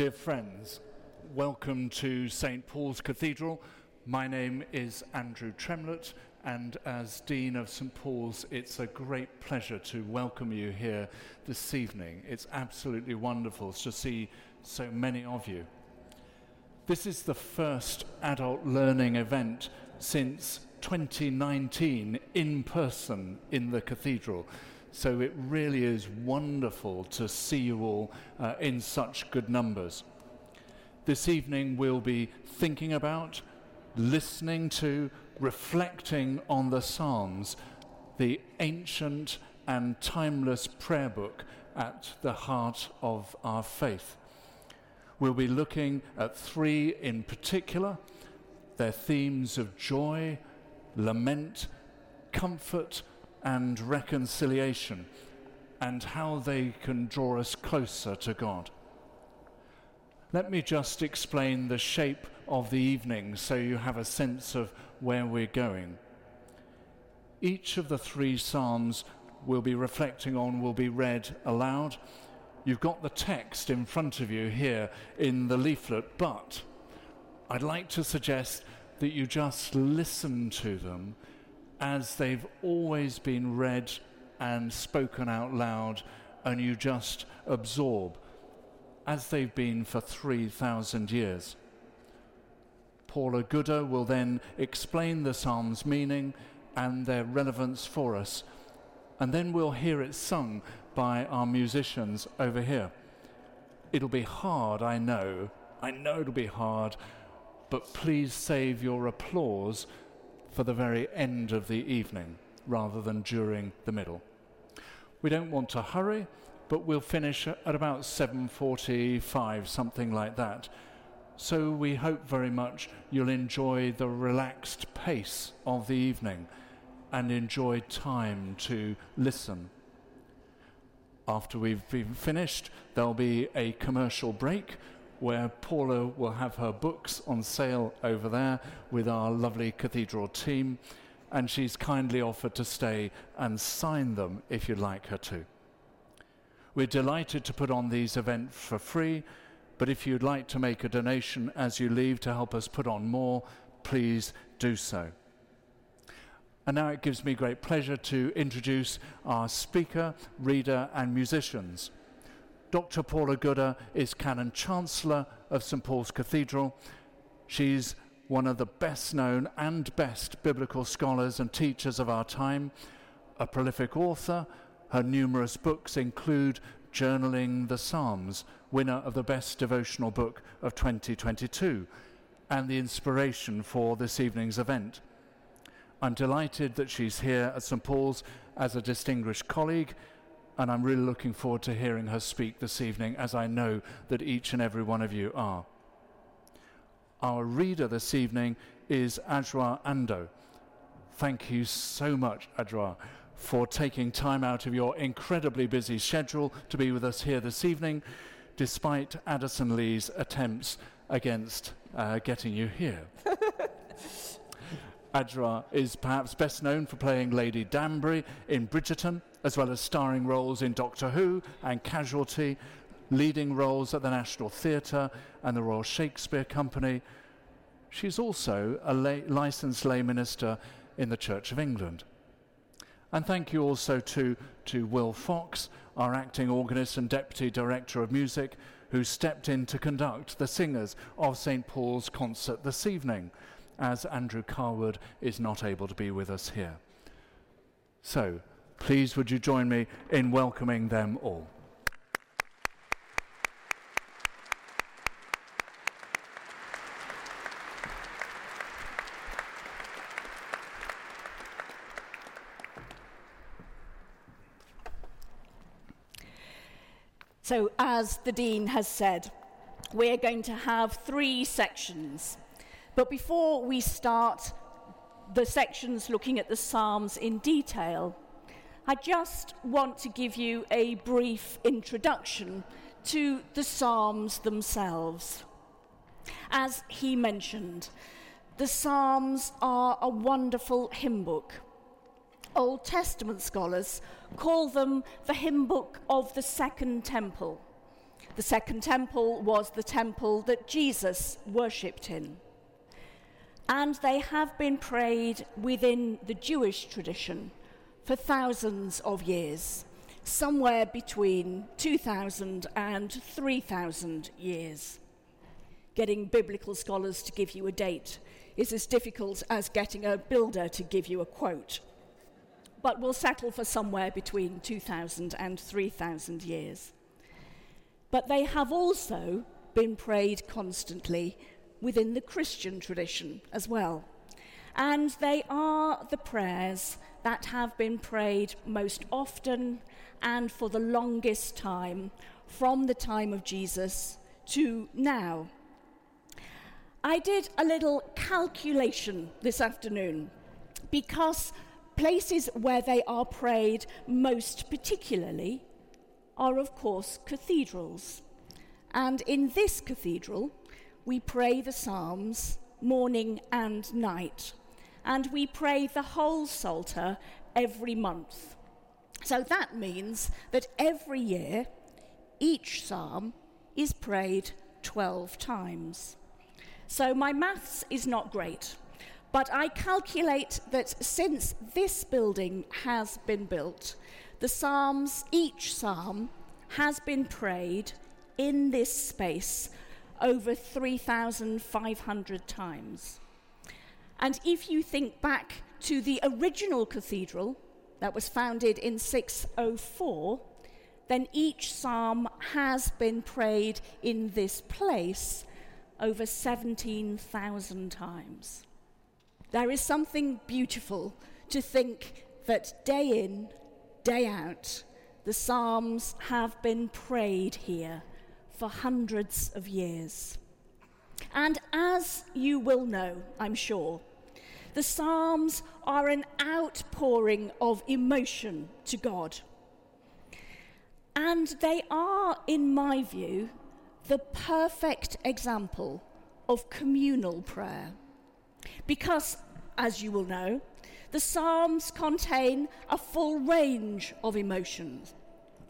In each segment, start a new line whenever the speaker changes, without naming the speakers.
Dear friends, welcome to St. Paul's Cathedral. My name is Andrew Tremlett, and as Dean of St. Paul's, it's a great pleasure to welcome you here this evening. It's absolutely wonderful to see so many of you. This is the first adult learning event since 2019 in person in the cathedral. So it really is wonderful to see you all uh, in such good numbers. This evening we'll be thinking about, listening to, reflecting on the Psalms, the ancient and timeless prayer book at the heart of our faith. We'll be looking at three in particular their themes of joy, lament, comfort, and reconciliation, and how they can draw us closer to God. Let me just explain the shape of the evening so you have a sense of where we're going. Each of the three Psalms we'll be reflecting on will be read aloud. You've got the text in front of you here in the leaflet, but I'd like to suggest that you just listen to them as they've always been read and spoken out loud, and you just absorb as they've been for 3,000 years. Paula Gooder will then explain the Psalm's meaning and their relevance for us, and then we'll hear it sung by our musicians over here. It'll be hard, I know. I know it'll be hard, but please save your applause for the very end of the evening rather than during the middle. We don't want to hurry, but we'll finish at about 7:45 something like that. So we hope very much you'll enjoy the relaxed pace of the evening and enjoy time to listen. After we've been finished, there'll be a commercial break where Paula will have her books on sale over there with our lovely cathedral team, and she's kindly offered to stay and sign them if you'd like her to. We're delighted to put on these events for free, but if you'd like to make a donation as you leave to help us put on more, please do so. And now it gives me great pleasure to introduce our speaker, reader, and musicians. Dr. Paula Gooder is Canon Chancellor of St. Paul's Cathedral. She's one of the best known and best biblical scholars and teachers of our time, a prolific author. Her numerous books include Journaling the Psalms, winner of the Best Devotional Book of 2022, and the inspiration for this evening's event. I'm delighted that she's here at St. Paul's as a distinguished colleague and I'm really looking forward to hearing her speak this evening, as I know that each and every one of you are. Our reader this evening is Adjoa Andoh. Thank you so much, Adjoa, for taking time out of your incredibly busy schedule to be with us here this evening, despite Addison Lee's attempts against uh, getting you here. Adjoa is perhaps best known for playing Lady Danbury in Bridgerton, as well as starring roles in Doctor Who and Casualty, leading roles at the National Theatre and the Royal Shakespeare Company. She's also a lay, licensed lay minister in the Church of England. And thank you also to, to Will Fox, our acting organist and deputy director of music, who stepped in to conduct the singers of St. Paul's Consort this evening, as Andrew Carwood is not able to be with us here. So, Please, would you join me in welcoming them all?
So, as the Dean has said, we're going to have three sections. But before we start the sections looking at the Psalms in detail, I just want to give you a brief introduction to the Psalms themselves. As he mentioned, the Psalms are a wonderful hymn book. Old Testament scholars call them the hymn book of the Second Temple. The second temple was the temple that Jesus worshipped in. And they have been prayed within the Jewish tradition for thousands of years, somewhere between 2,000 and 3,000 years. Getting biblical scholars to give you a date is as difficult as getting a builder to give you a quote. But we'll settle for somewhere between 2,000 and 3,000 years. But they have also been prayed constantly within the Christian tradition as well. And they are the prayers that have been prayed most often and for the longest time from the time of Jesus to now. I did a little calculation this afternoon because places where they are prayed most particularly are, of course, cathedrals. And in this cathedral, we pray the Psalms morning and night. And we pray the whole Psalter every month. So that means that every year, each psalm is prayed 12 times. So my maths is not great, but I calculate that since this building has been built, the Psalms, each psalm, has been prayed in this space over 3,500 times. And if you think back to the original cathedral that was founded in 604, then each psalm has been prayed in this place over 17,000 times. There is something beautiful to think that day in, day out, the Psalms have been prayed here for hundreds of years. And as you will know, I'm sure, the Psalms are an outpouring of emotion to God. And they are, in my view, the perfect example of communal prayer. Because, as you will know, the Psalms contain a full range of emotions,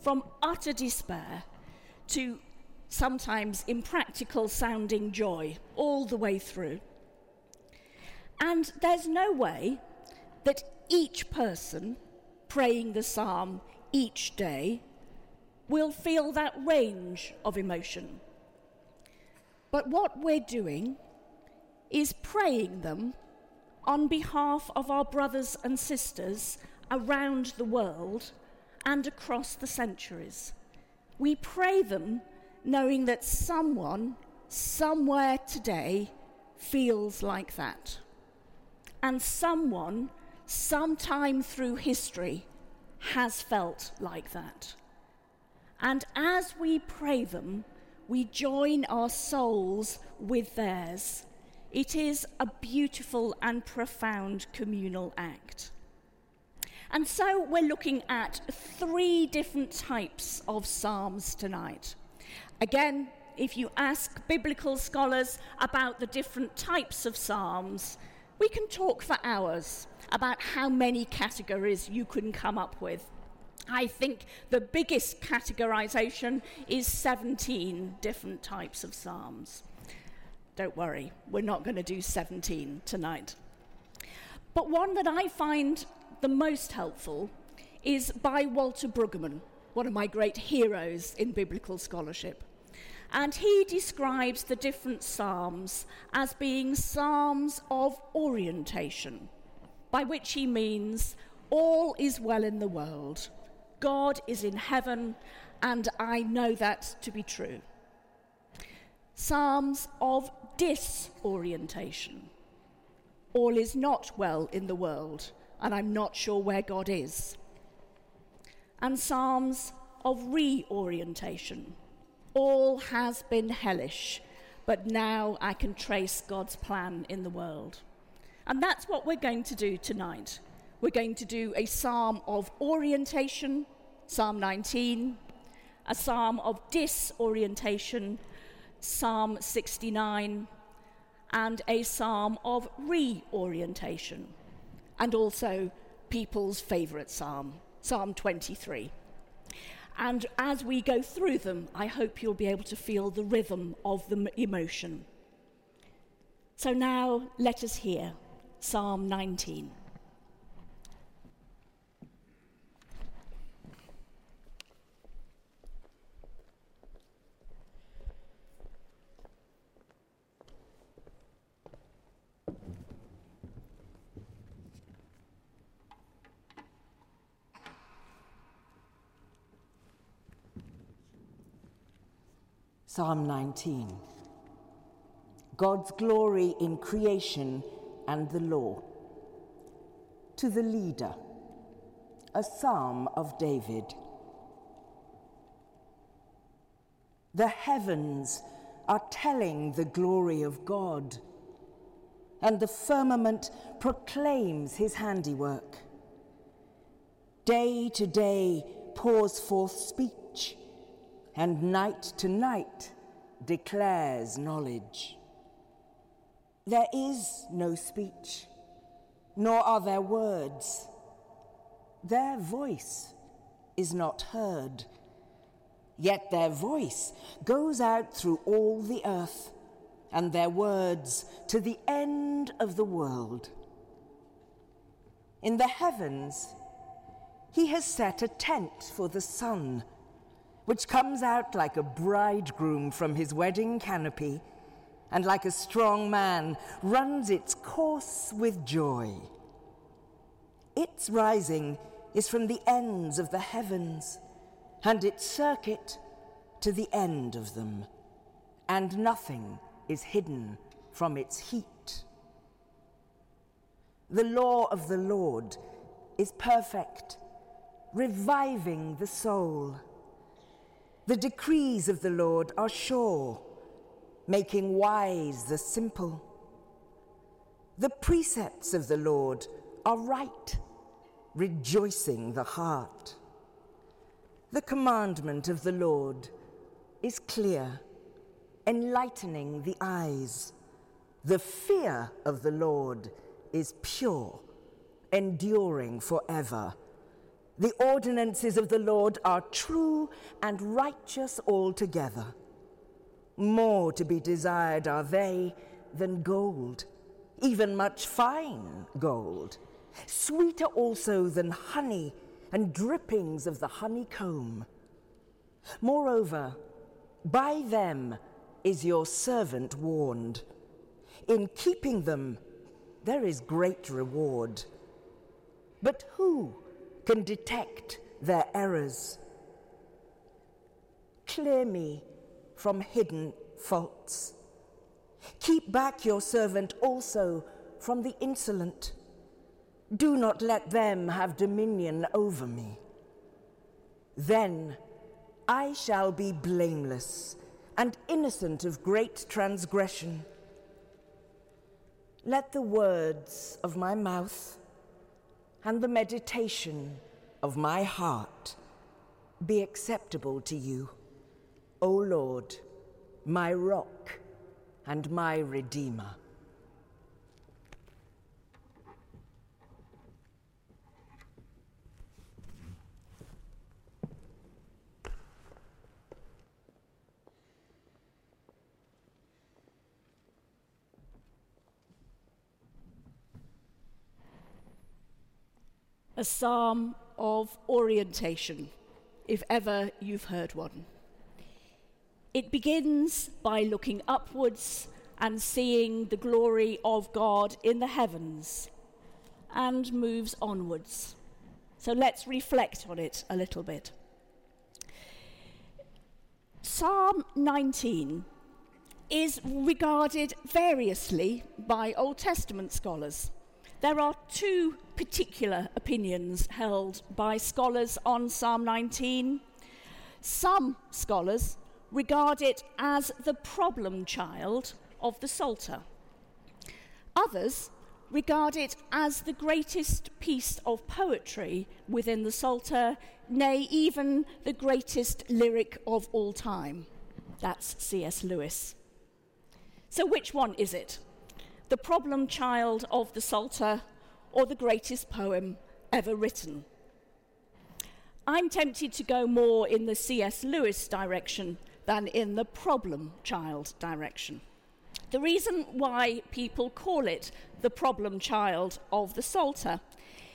from utter despair to sometimes impractical sounding joy, all the way through. And there's no way that each person praying the psalm each day will feel that range of emotion. But what we're doing is praying them on behalf of our brothers and sisters around the world and across the centuries. We pray them knowing that someone, somewhere today, feels like that. And someone, sometime through history, has felt like that. And as we pray them, we join our souls with theirs. It is a beautiful and profound communal act. And so we're looking at three different types of psalms tonight. Again, if you ask biblical scholars about the different types of psalms, we can talk for hours about how many categories you can come up with. I think the biggest categorization is 17 different types of psalms. Don't worry, we're not going to do 17 tonight. But one that I find the most helpful is by Walter Brueggemann, one of my great heroes in biblical scholarship. And he describes the different psalms as being psalms of orientation, by which he means all is well in the world. God is in heaven, and I know that to be true. Psalms of disorientation. All is not well in the world, and I'm not sure where God is. And Psalms of reorientation. All has been hellish, but now I can trace God's plan in the world. And that's what we're going to do tonight. We're going to do a psalm of orientation, Psalm 19, a psalm of disorientation, Psalm 69, and a psalm of reorientation, and also people's favourite psalm, Psalm 23. And as we go through them, I hope you'll be able to feel the rhythm of the emotion. So now let us hear Psalm 19.
Psalm 19 God's glory in creation and the law. To the leader, a psalm of David. The heavens are telling the glory of God, and the firmament proclaims his handiwork. Day to day pours forth speech and night to night declares knowledge. There is no speech, nor are there words. Their voice is not heard. Yet their voice goes out through all the earth, and their words to the end of the world. In the heavens, he has set a tent for the sun which comes out like a bridegroom from his wedding canopy, and like a strong man runs its course with joy. Its rising is from the ends of the heavens, and its circuit to the end of them, and nothing is hidden from its heat. The law of the Lord is perfect, reviving the soul. The decrees of the Lord are sure, making wise the simple. The precepts of the Lord are right, rejoicing the heart. The commandment of the Lord is clear, enlightening the eyes. The fear of the Lord is pure, enduring forever. The ordinances of the Lord are true and righteous altogether. More to be desired are they than gold, even much fine gold, sweeter also than honey and drippings of the honeycomb. Moreover, by them is your servant warned. In keeping them, there is great reward. But who can detect their errors. Clear me from hidden faults. Keep back your servant also from the insolent. Do not let them have dominion over me. Then I shall be blameless and innocent of great transgression. Let the words of my mouth and the meditation of my heart be acceptable to you, O Lord, my rock and my redeemer.
A psalm of orientation, if ever you've heard one. It begins by looking upwards and seeing the glory of God in the heavens and moves onwards. So let's reflect on it a little bit. Psalm 19 is regarded variously by Old Testament scholars. There are two particular opinions held by scholars on Psalm 19. Some scholars regard it as the problem child of the Psalter. Others regard it as the greatest piece of poetry within the Psalter, nay, even the greatest lyric of all time. That's C.S. Lewis. So, which one is it? The problem child of the Psalter, or the greatest poem ever written? I'm tempted to go more in the C.S. Lewis direction than in the problem child direction. The reason why people call it the problem child of the Psalter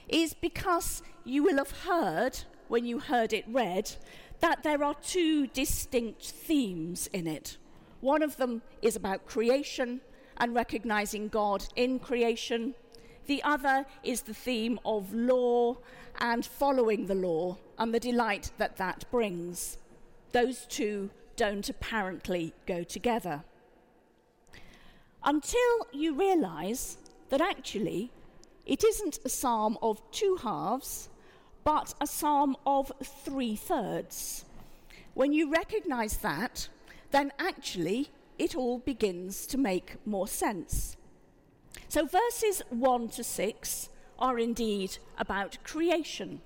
is because you will have heard, when you heard it read, that there are two distinct themes in it. One of them is about creation and recognizing God in creation. The other is the theme of law and following the law and the delight that that brings. Those two don't apparently go together. Until you realize that actually it isn't a psalm of two halves, but a psalm of three thirds. When you recognize that, then actually it all begins to make more sense. So, verses 1 to 6 are indeed about creation.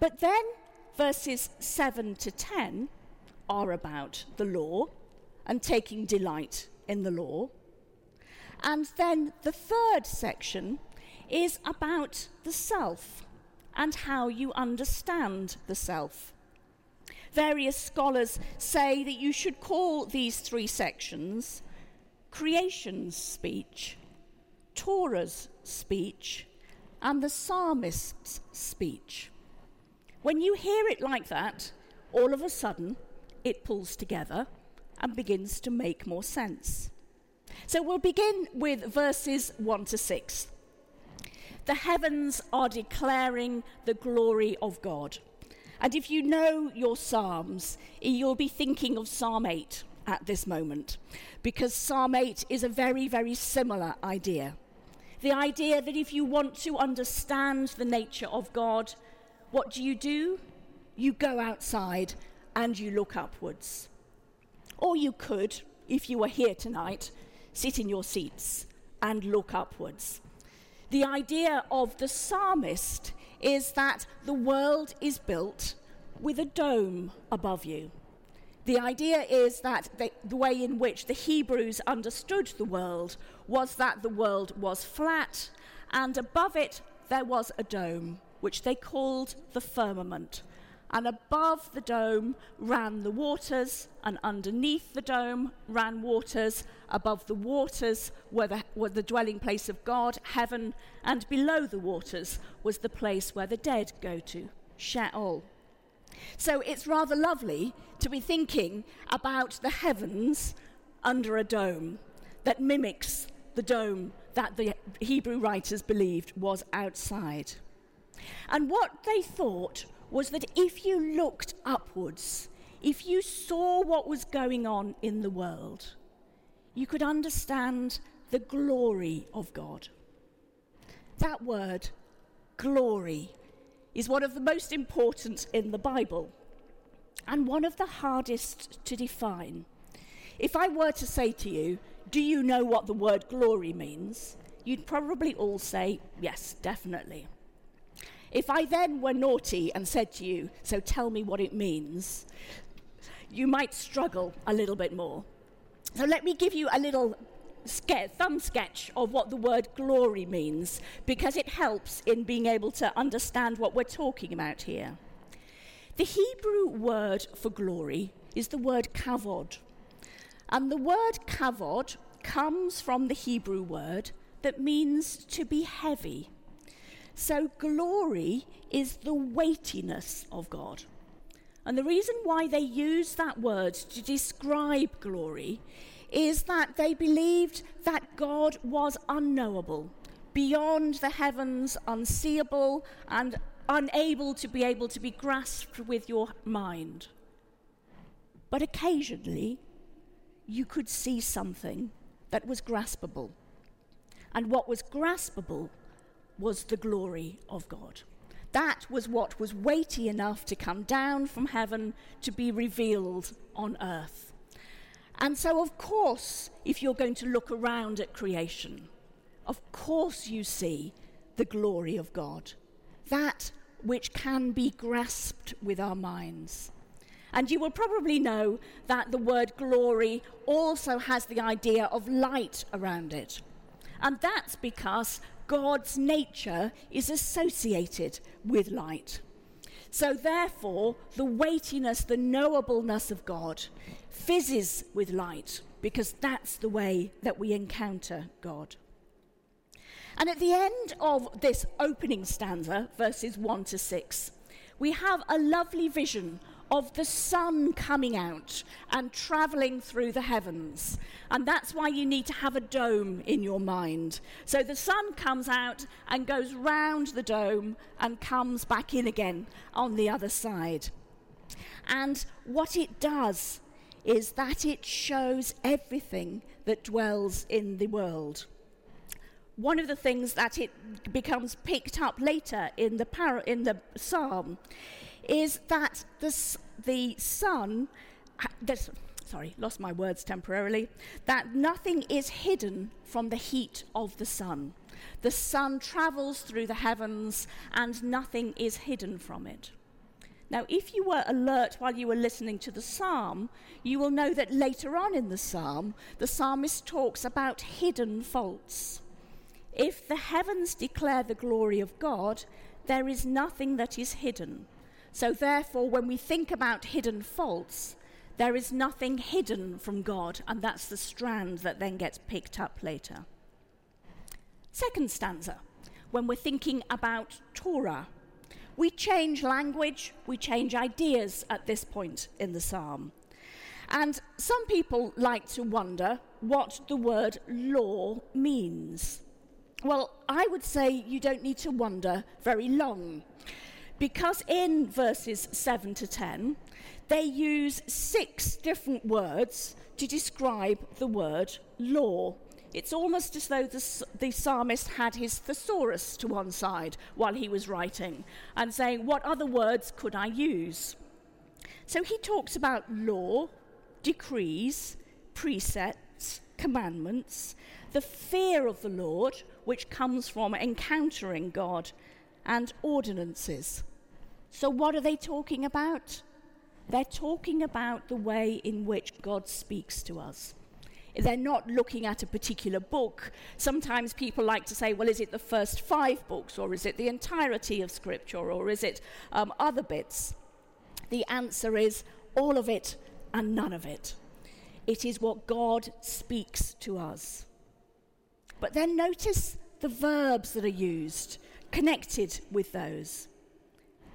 But then verses 7 to 10 are about the law and taking delight in the law. And then the third section is about the self and how you understand the self. Various scholars say that you should call these three sections creation's speech, Torah's speech, and the psalmist's speech. When you hear it like that, all of a sudden it pulls together and begins to make more sense. So we'll begin with verses 1 to 6. The heavens are declaring the glory of God. And if you know your Psalms, you'll be thinking of Psalm 8 at this moment, because Psalm 8 is a very, very similar idea. The idea that if you want to understand the nature of God, what do you do? You go outside and you look upwards. Or you could, if you were here tonight, sit in your seats and look upwards. The idea of the psalmist is that the world is built with a dome above you. The idea is that the, the, way in which the Hebrews understood the world was that the world was flat, and above it there was a dome, which they called the firmament. And above the dome ran the waters, and underneath the dome ran waters. Above the waters were the, were the dwelling place of God, heaven, and below the waters was the place where the dead go to, Sheol. So it's rather lovely to be thinking about the heavens under a dome that mimics the dome that the Hebrew writers believed was outside. And what they thought was that if you looked upwards, if you saw what was going on in the world, you could understand the glory of God. That word, glory, is one of the most important in the Bible and one of the hardest to define. If I were to say to you, Do you know what the word glory means? you'd probably all say, Yes, definitely. If I then were naughty and said to you, So tell me what it means, you might struggle a little bit more. So let me give you a little ske- thumb sketch of what the word glory means because it helps in being able to understand what we're talking about here. The Hebrew word for glory is the word kavod. And the word kavod comes from the Hebrew word that means to be heavy. So, glory is the weightiness of God. And the reason why they use that word to describe glory is that they believed that God was unknowable, beyond the heavens, unseeable, and unable to be able to be grasped with your mind. But occasionally, you could see something that was graspable. And what was graspable was the glory of God. That was what was weighty enough to come down from heaven to be revealed on earth. And so, of course, if you're going to look around at creation, of course you see the glory of God, that which can be grasped with our minds. And you will probably know that the word glory also has the idea of light around it. And that's because God's nature is associated with light. So, therefore, the weightiness, the knowableness of God fizzes with light because that's the way that we encounter God. And at the end of this opening stanza, verses 1 to 6, we have a lovely vision of the sun coming out and traveling through the heavens. And that's why you need to have a dome in your mind. So the sun comes out and goes round the dome and comes back in again on the other side. And what it does is that it shows everything that dwells in the world. One of the things that it becomes picked up later in the, par- in the psalm is that the, the sun, sorry, lost my words temporarily, that nothing is hidden from the heat of the sun. The sun travels through the heavens and nothing is hidden from it. Now, if you were alert while you were listening to the psalm, you will know that later on in the psalm, the psalmist talks about hidden faults. If the heavens declare the glory of God, there is nothing that is hidden. So, therefore, when we think about hidden faults, there is nothing hidden from God, and that's the strand that then gets picked up later. Second stanza, when we're thinking about Torah, we change language, we change ideas at this point in the psalm. And some people like to wonder what the word law means. Well, I would say you don't need to wonder very long because in verses 7 to 10, they use six different words to describe the word law. It's almost as though the, the, psalmist had his thesaurus to one side while he was writing and saying, What other words could I use? So he talks about law, decrees, precepts, commandments, the fear of the Lord, which comes from encountering God, and ordinances. So, what are they talking about? They're talking about the way in which God speaks to us. They're not looking at a particular book. Sometimes people like to say, well, is it the first five books, or is it the entirety of Scripture, or is it um, other bits? The answer is all of it and none of it. It is what God speaks to us. But then notice the verbs that are used connected with those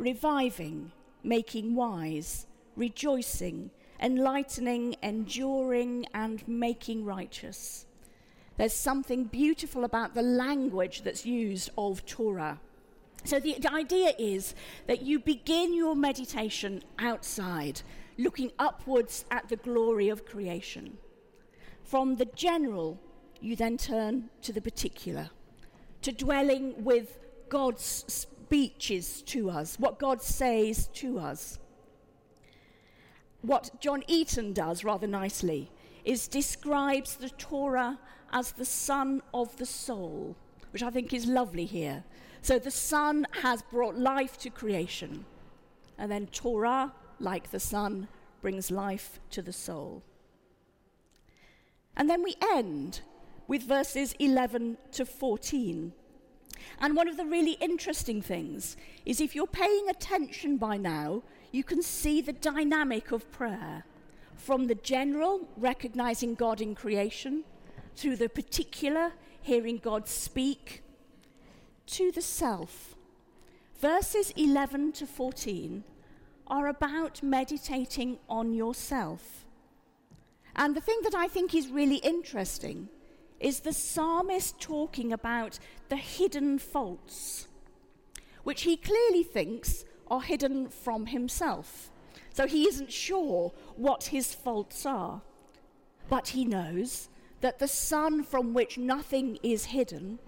reviving, making wise, rejoicing, enlightening, enduring, and making righteous. There's something beautiful about the language that's used of Torah. So the, idea is that you begin your meditation outside, looking upwards at the glory of creation. From the general, you then turn to the particular, to dwelling with God's speeches to us, what God says to us. What John Eaton does rather nicely is describes the Torah as the sun of the soul, which I think is lovely here. So the sun has brought life to creation, and then Torah, like the sun, brings life to the soul. And then we end with verses 11 to 14 and one of the really interesting things is if you're paying attention by now, you can see the dynamic of prayer from the general, recognizing God in creation, through the particular, hearing God speak, to the self. Verses 11 to 14 are about meditating on yourself. And the thing that I think is really interesting is the psalmist talking about the hidden faults, which he clearly thinks are hidden from himself. So he isn't sure what his faults are. But he knows that the sun from which nothing is hidden,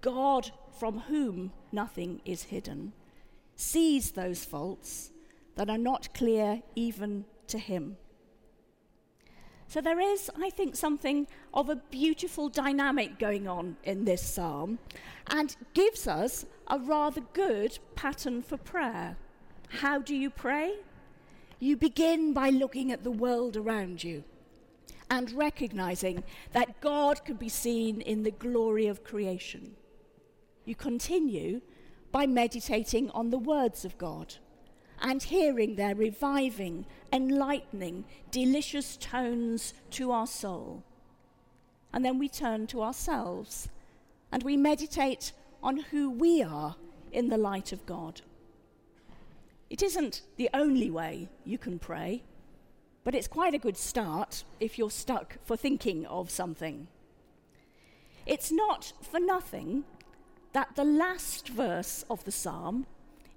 God from whom nothing is hidden, sees those faults that are not clear even to him. So there is, I think, something of a beautiful dynamic going on in this psalm and gives us a rather good pattern for prayer. How do you pray? You begin by looking at the world around you and recognizing that God can be seen in the glory of creation. You continue by meditating on the words of God and hearing their reviving, enlightening, delicious tones to our soul. And then we turn to ourselves and we meditate on who we are in the light of God. It isn't the only way you can pray, but it's quite a good start if you're stuck for thinking of something. It's not for nothing that the last verse of the psalm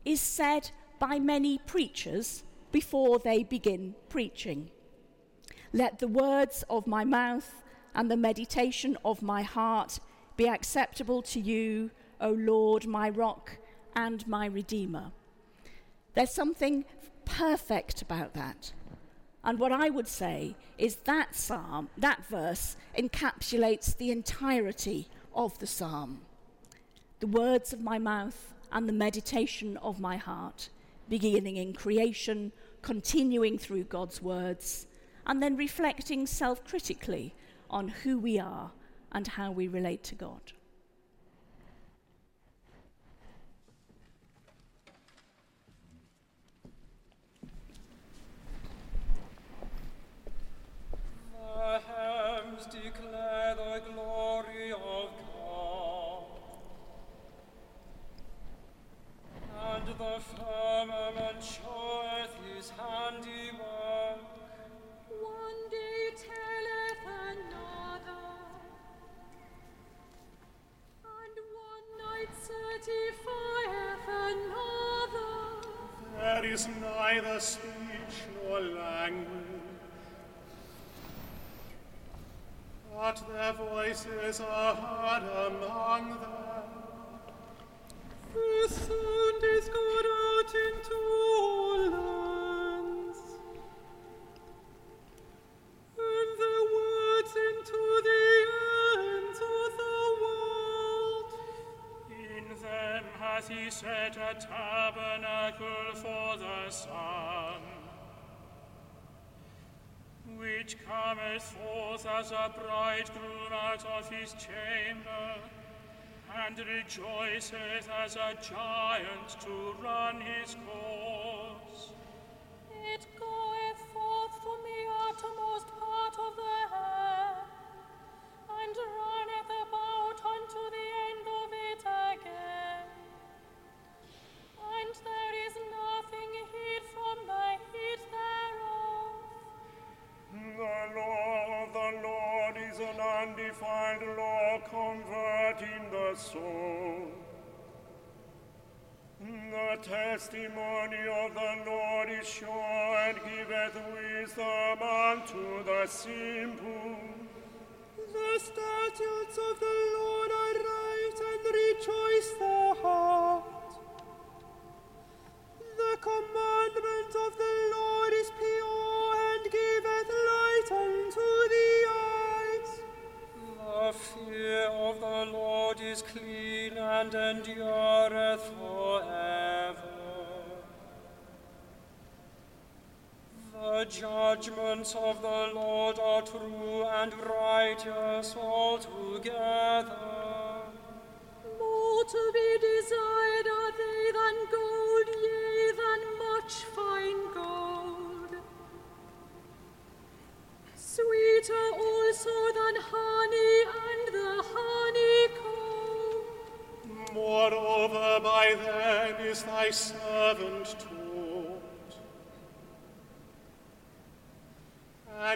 is said by many preachers before they begin preaching. Let the words of my mouth and the meditation of my heart be acceptable to you, O Lord, my rock and my redeemer. There's something perfect about that. And what I would say is that psalm, that verse, encapsulates the entirety of the psalm. The words of my mouth and the meditation of my heart beginning in creation, continuing through God's words, and then reflecting self critically on who we are and how we relate to God.
There is neither speech nor language, but their voices are heard among them.
The sound is gone out into all lands,
cometh forth as a bridegroom out of his chamber, and rejoiceth as a giant to run his course.
It goeth
undefiled law, converting the soul. The testimony of the Lord is sure and giveth wisdom unto the simple.
The statutes of the Lord
judgments of the Lord are true and righteous altogether.
More to be desired are they than gold, yea, than much fine gold. Sweeter also than honey and the honeycomb.
Moreover, by them is thy servant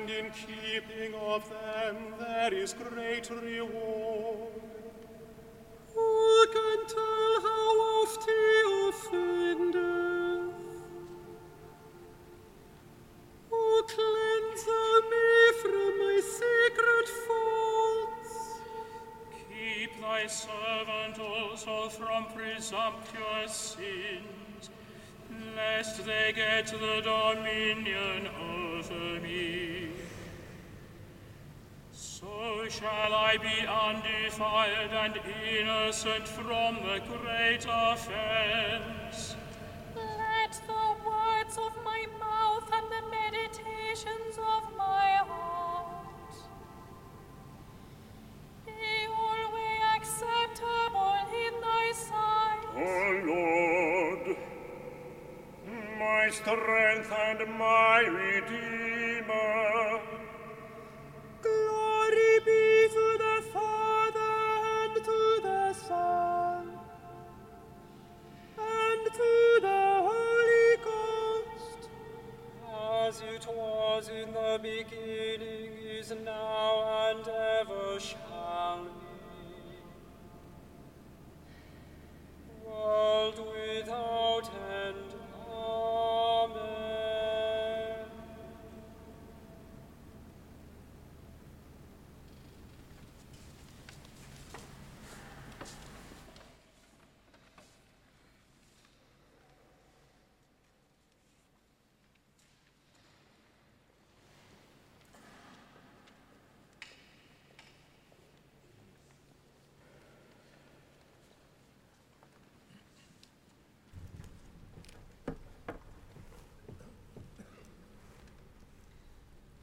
And in keeping of them there is great reward.
Who can tell how oft he offendeth? O cleanse me from my secret faults.
Keep thy servant also from presumptuous sins, lest they get the dominion I be undefiled and innocent from the great offense.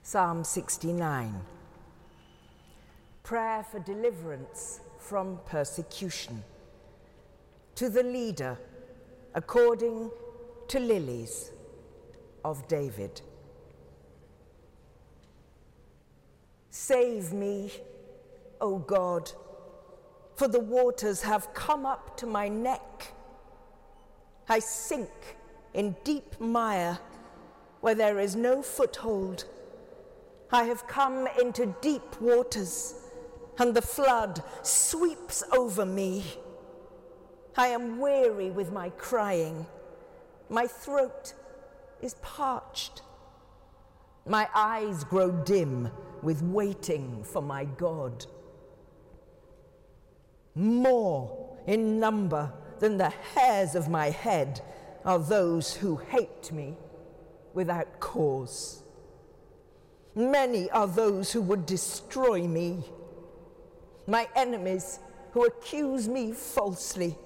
Psalm 69. Prayer for deliverance from persecution. To the leader, according to lilies of David. Save me, O God, for the waters have come up to my neck. I sink in deep mire where there is no foothold. I have come into deep waters, and the flood sweeps over me. I am weary with my crying. My throat is parched. My eyes grow dim with waiting for my God. More in number than the hairs of my head are those who hate me without cause. Many are those who would destroy me, my enemies who accuse me falsely.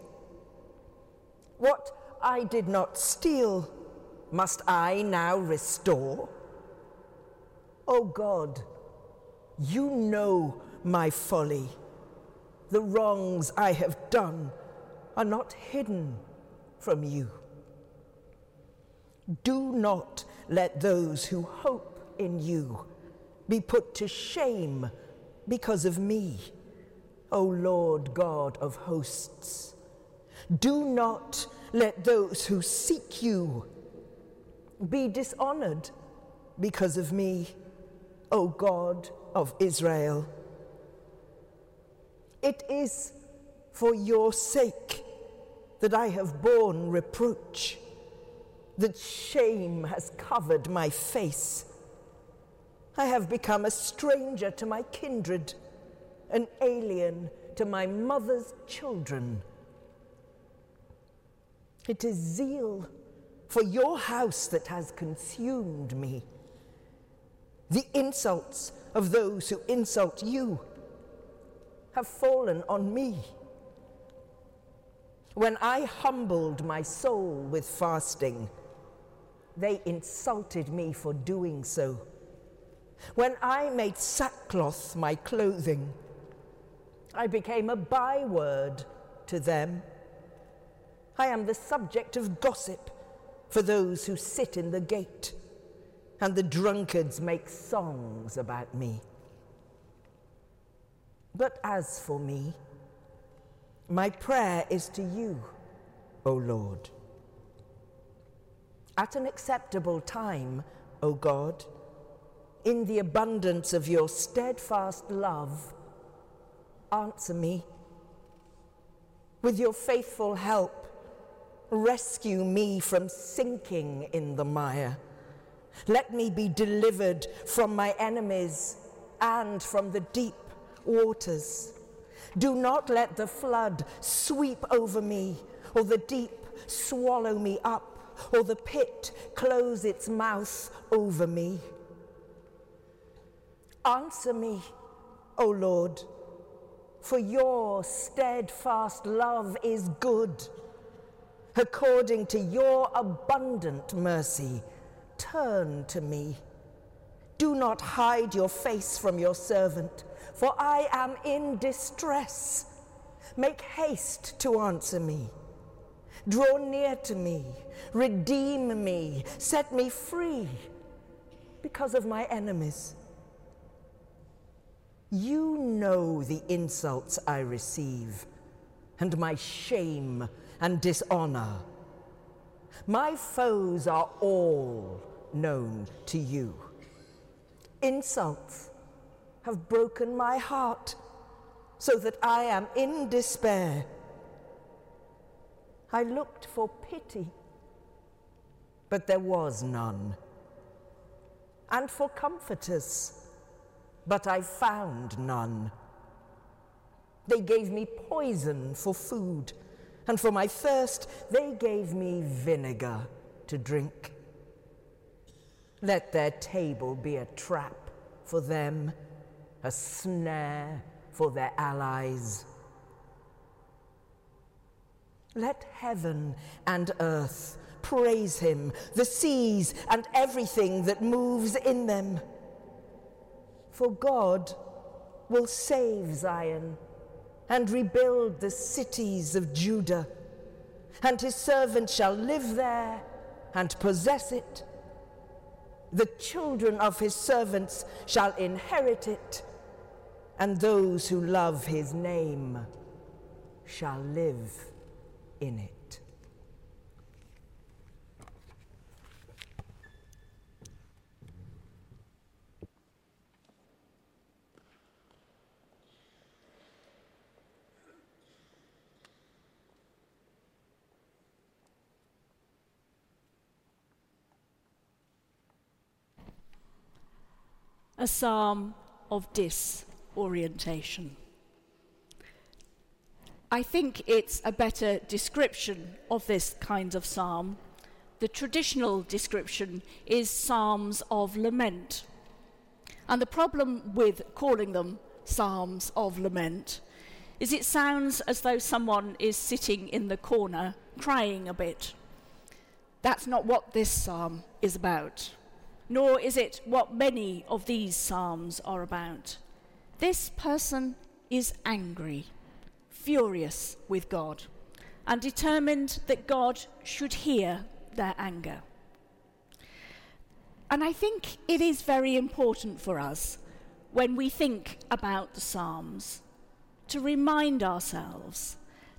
What I did not steal, must I now restore? O God, you know my folly. The wrongs I have done are not hidden from you. Do not let those who hope in you be put to shame because of me, O Lord God of hosts. Do not let those who seek you be dishonored because of me, O God of Israel. It is for your sake that I have borne reproach, that shame has covered my face. I have become a stranger to my kindred, an alien to my mother's children. It is zeal for your house that has consumed me. The insults of those who insult you have fallen on me. When I humbled my soul with fasting, they insulted me for doing so. When I made sackcloth my clothing, I became a byword to them. I am the subject of gossip for those who sit in the gate, and the drunkards make songs about me. But as for me, my prayer is to you, O Lord. At an acceptable time, O God, in the abundance of your steadfast love, answer me. With your faithful help, rescue me from sinking in the mire. Let me be delivered from my enemies and from the deep waters. Do not let the flood sweep over me, or the deep swallow me up, or the pit close its mouth over me. Answer me, O Lord, for your steadfast love is good. According to your abundant mercy, turn to me. Do not hide your face from your servant, for I am in distress. Make haste to answer me. Draw near to me, redeem me, set me free because of my enemies. You know the insults I receive and my shame and dishonor. My foes are all known to you. Insults have broken my heart so that I am in despair. I looked for pity, but there was none, and for comforters, but I found none. They gave me poison for food, and for my thirst, they gave me vinegar to drink. Let their table be a trap for them, a snare for their allies. Let heaven and earth praise him, the seas and everything that moves in them. For God will save Zion and rebuild the cities of Judah, and his servants shall live there and possess it. The children of his servants shall inherit it, and those who love his name shall live in it.
A psalm of disorientation. I think it's a better description of this kind of psalm. The traditional description is psalms of lament. And the problem with calling them psalms of lament is it sounds as though someone is sitting in the corner crying a bit. That's not what this psalm is about nor is it what many of these Psalms are about. This person is angry, furious with God, and determined that God should hear their anger. And I think it is very important for us when we think about the Psalms to remind ourselves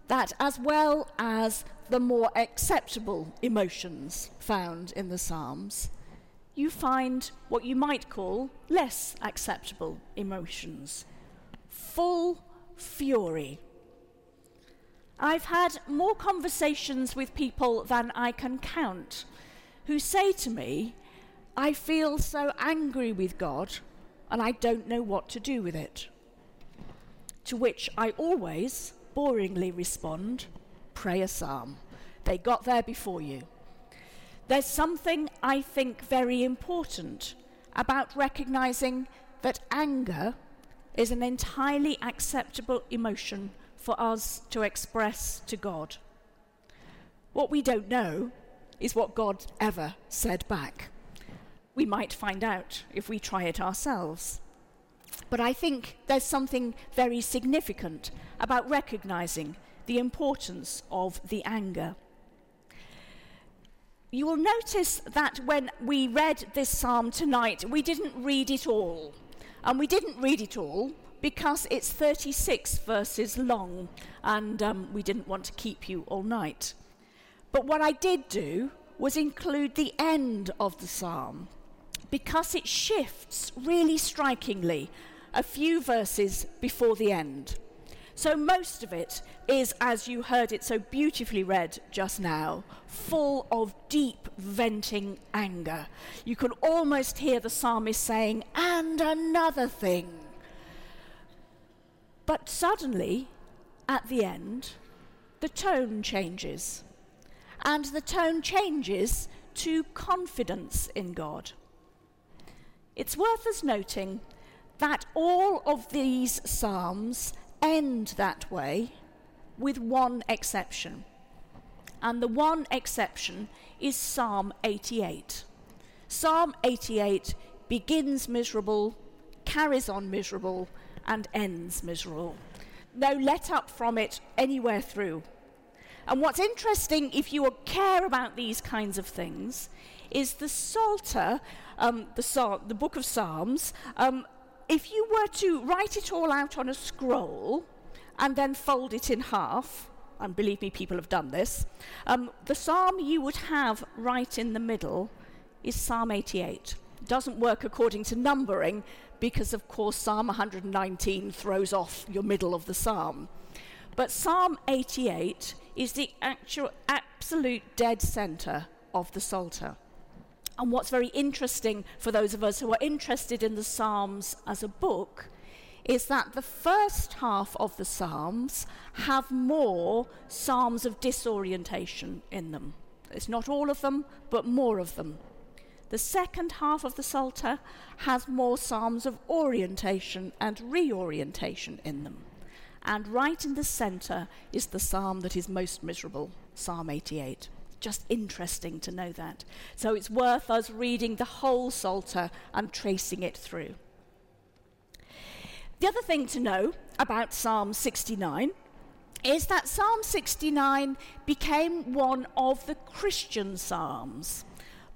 that as well as the more acceptable emotions found in the Psalms, you find what you might call less acceptable emotions full fury. I've had more conversations with people than I can count who say to me, I feel so angry with God and I don't know what to do with it. To which I always boringly respond, Pray a psalm. They got there before you. There's something I think very important about recognizing that anger is an entirely acceptable emotion for us to express to God. What we don't know is what God ever said back. We might find out if we try it ourselves. But I think there's something very significant about recognizing the importance of the anger you will notice that when we read this psalm tonight, we didn't read it all. And we didn't read it all because it's 36 verses long, and um, we didn't want to keep you all night. But what I did do was include the end of the psalm because it shifts really strikingly a few verses before the end. So most of it is, as you heard it so beautifully read just now, full of deep venting anger. You can almost hear the psalmist saying, and another thing. But suddenly, at the end, the tone changes. And the tone changes to confidence in God. It's worth us noting that all of these psalms end that way with one exception. And the one exception is Psalm 88. Psalm 88 begins miserable, carries on miserable, and ends miserable. No let up from it anywhere through. And what's interesting, if you care about these kinds of things, is the Psalter, um, the, the book of Psalms. Um, if you were to write it all out on a scroll and then fold it in half, and believe me, people have done this, um, the psalm you would have right in the middle is Psalm 88. It doesn't work according to numbering because, of course, Psalm 119 throws off your middle of the psalm. But Psalm 88 is the actual absolute dead center of the Psalter. And what's very interesting for those of us who are interested in the Psalms as a book is that the first half of the Psalms have more Psalms of disorientation in them. It's not all of them, but more of them. The second half of the Psalter has more Psalms of orientation and reorientation in them. And right in the center is the Psalm that is most miserable, Psalm 88 just interesting to know that. So it's worth us reading the whole Psalter and tracing it through. The other thing to know about Psalm 69 is that Psalm 69 became one of the Christian Psalms,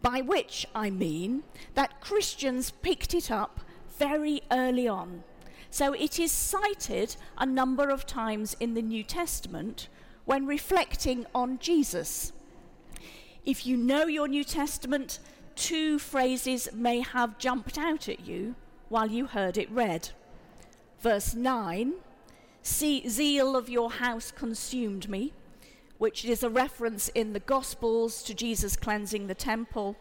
by which I mean that Christians picked it up very early on. So it is cited a number of times in the New Testament when reflecting on Jesus. If you know your New Testament, two phrases may have jumped out at you while you heard it read. Verse 9, See, zeal of your house consumed me, which is a reference in the Gospels to Jesus cleansing the temple.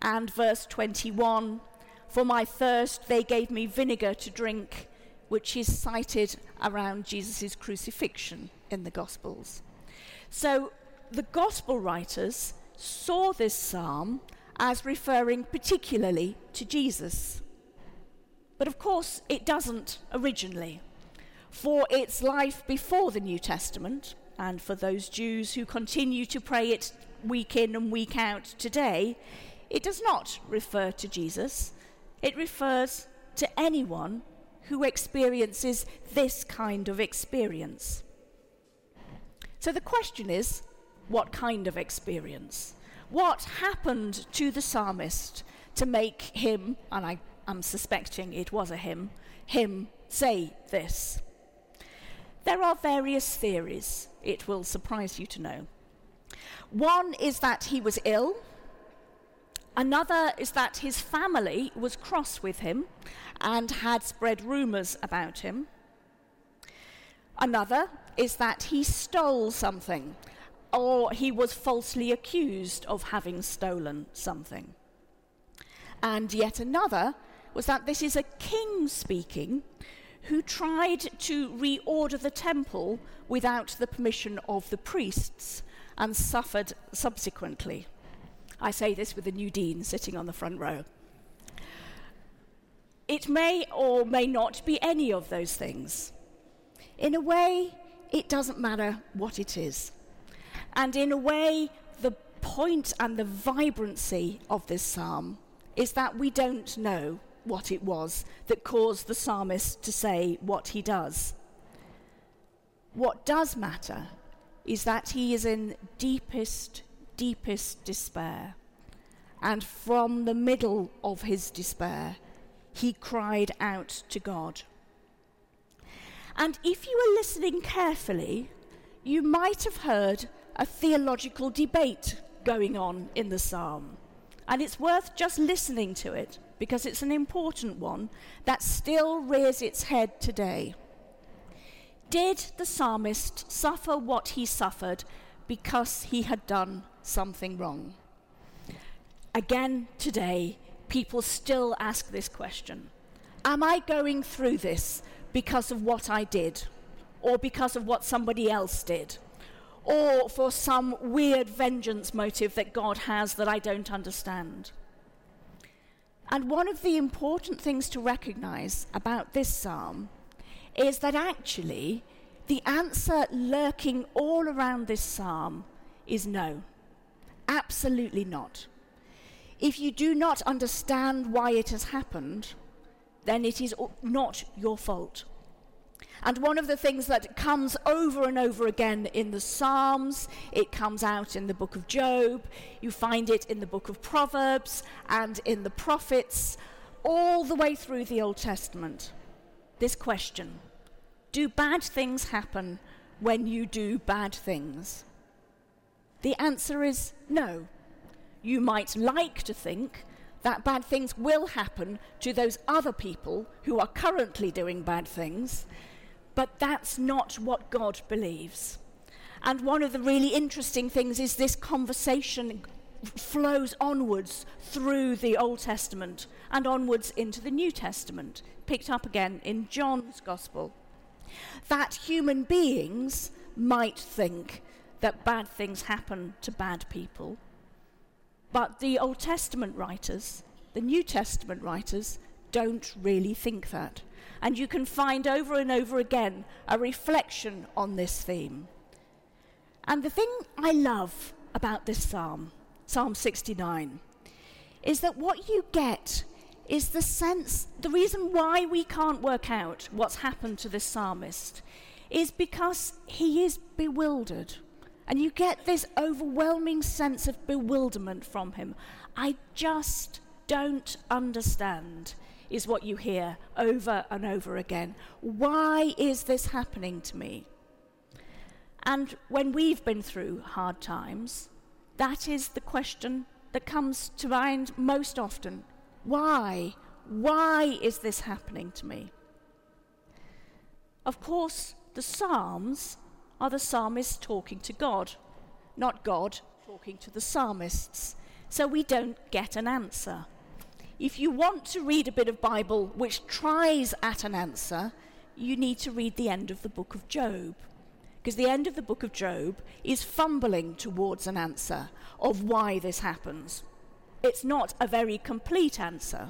And verse 21, For my thirst they gave me vinegar to drink, which is cited around Jesus' crucifixion in the Gospels. So the gospel writers saw this psalm as referring particularly to Jesus. But of course, it doesn't originally. For its life before the New Testament, and for those Jews who continue to pray it week in and week out today, it does not refer to Jesus. It refers to anyone who experiences this kind of experience. So the question is what kind of experience? What happened to the psalmist to make him, and I am suspecting it was a him, him say this? There are various theories, it will surprise you to know. One is that he was ill. Another is that his family was cross with him and had spread rumours about him. Another is that he stole something or he was falsely accused of having stolen something. And yet another was that this is a king speaking who tried to reorder the temple without the permission of the priests and suffered subsequently. I say this with the new dean sitting on the front row. It may or may not be any of those things. In a way, it doesn't matter what it is. And in a way, the point and the vibrancy of this psalm is that we don't know what it was that caused the psalmist to say what he does. What does matter is that he is in deepest, deepest despair. And from the middle of his despair, he cried out to God. And if you were listening carefully, you might have heard a theological debate going on in the psalm. And it's worth just listening to it because it's an important one that still rears its head today. Did the psalmist suffer what he suffered because he had done something wrong? Again, today, people still ask this question Am I going through this because of what I did or because of what somebody else did? Or for some weird vengeance motive that God has that I don't understand. And one of the important things to recognize about this psalm is that actually the answer lurking all around this psalm is no. Absolutely not. If you do not understand why it has happened, then it is not your fault. And one of the things that comes over and over again in the Psalms, it comes out in the book of Job, you find it in the book of Proverbs and in the prophets, all the way through the Old Testament. This question Do bad things happen when you do bad things? The answer is no. You might like to think that bad things will happen to those other people who are currently doing bad things, but that's not what God believes. And one of the really interesting things is this conversation flows onwards through the Old Testament and onwards into the New Testament, picked up again in John's Gospel. That human beings might think that bad things happen to bad people, but the Old Testament writers, the New Testament writers, don't really think that. And you can find over and over again a reflection on this theme. And the thing I love about this psalm, Psalm 69, is that what you get is the sense, the reason why we can't work out what's happened to this psalmist is because he is bewildered. And you get this overwhelming sense of bewilderment from him. I just don't understand, is what you hear over and over again. Why is this happening to me? And when we've been through hard times, that is the question that comes to mind most often. Why? Why is this happening to me? Of course, the Psalms are the psalmists talking to God, not God talking to the psalmists. So we don't get an answer. If you want to read a bit of Bible which tries at an answer, you need to read the end of the book of Job. Because the end of the book of Job is fumbling towards an answer of why this happens. It's not a very complete answer.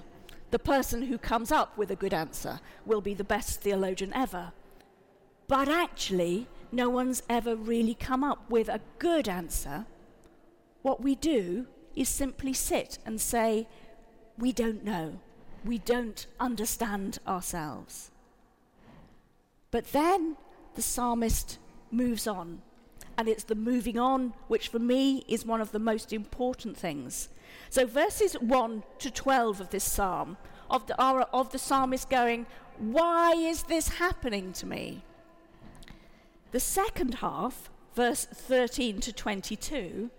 The person who comes up with a good answer will be the best theologian ever. But actually, no one's ever really come up with a good answer. What we do is simply sit and say, We don't know. We don't understand ourselves. But then the psalmist moves on. And it's the moving on which, for me, is one of the most important things. So, verses 1 to 12 of this psalm, of the, are of the psalmist going, Why is this happening to me? The second half, verse 13 to 22,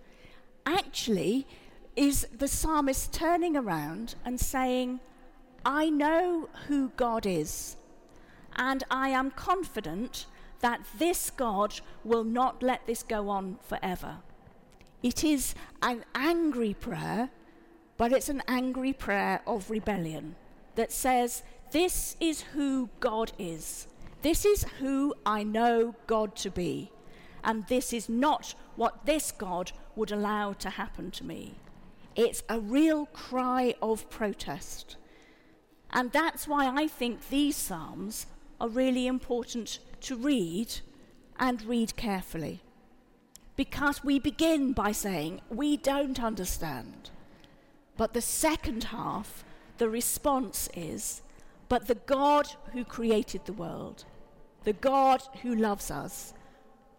actually is the psalmist turning around and saying, I know who God is, and I am confident that this God will not let this go on forever. It is an angry prayer, but it's an angry prayer of rebellion that says, This is who God is. This is who I know God to be, and this is not what this God would allow to happen to me. It's a real cry of protest. And that's why I think these Psalms are really important to read and read carefully. Because we begin by saying, We don't understand. But the second half, the response is, But the God who created the world the God who loves us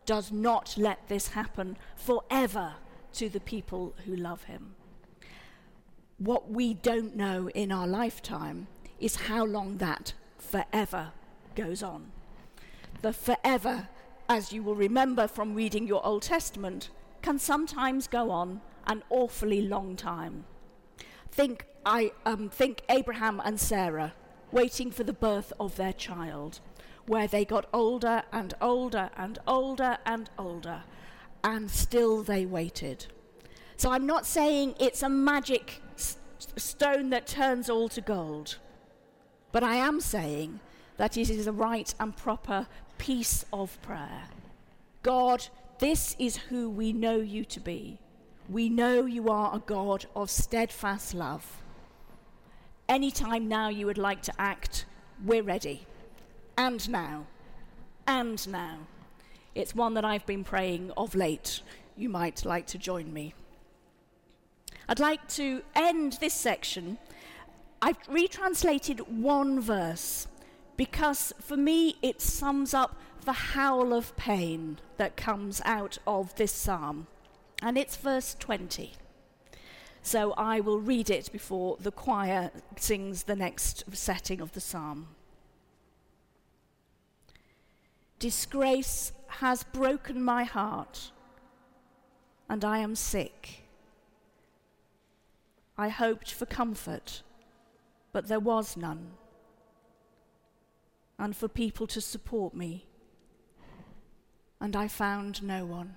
does not let this happen forever to the people who love him. What we don't know in our lifetime is how long that forever goes on. The forever, as you will remember from reading your Old Testament, can sometimes go on an awfully long time. Think, I, um, think Abraham and Sarah waiting for the birth of their child where they got older and older and older and older, and still they waited. So I'm not saying it's a magic stone that turns all to gold, but I am saying that it is a right and proper piece of prayer. God, this is who we know you to be. We know you are a God of steadfast love. Anytime now you would like to act, we're ready and now, and now. It's one that I've been praying of late. You might like to join me. I'd like to end this section. I've retranslated one verse
because for me it sums up the howl of pain that comes out of this psalm. And it's verse 20. So I will read it before the choir sings the next setting of the psalm. Disgrace has broken my heart, and I am sick. I hoped for comfort, but there was none, and for people to support me, and I found no one.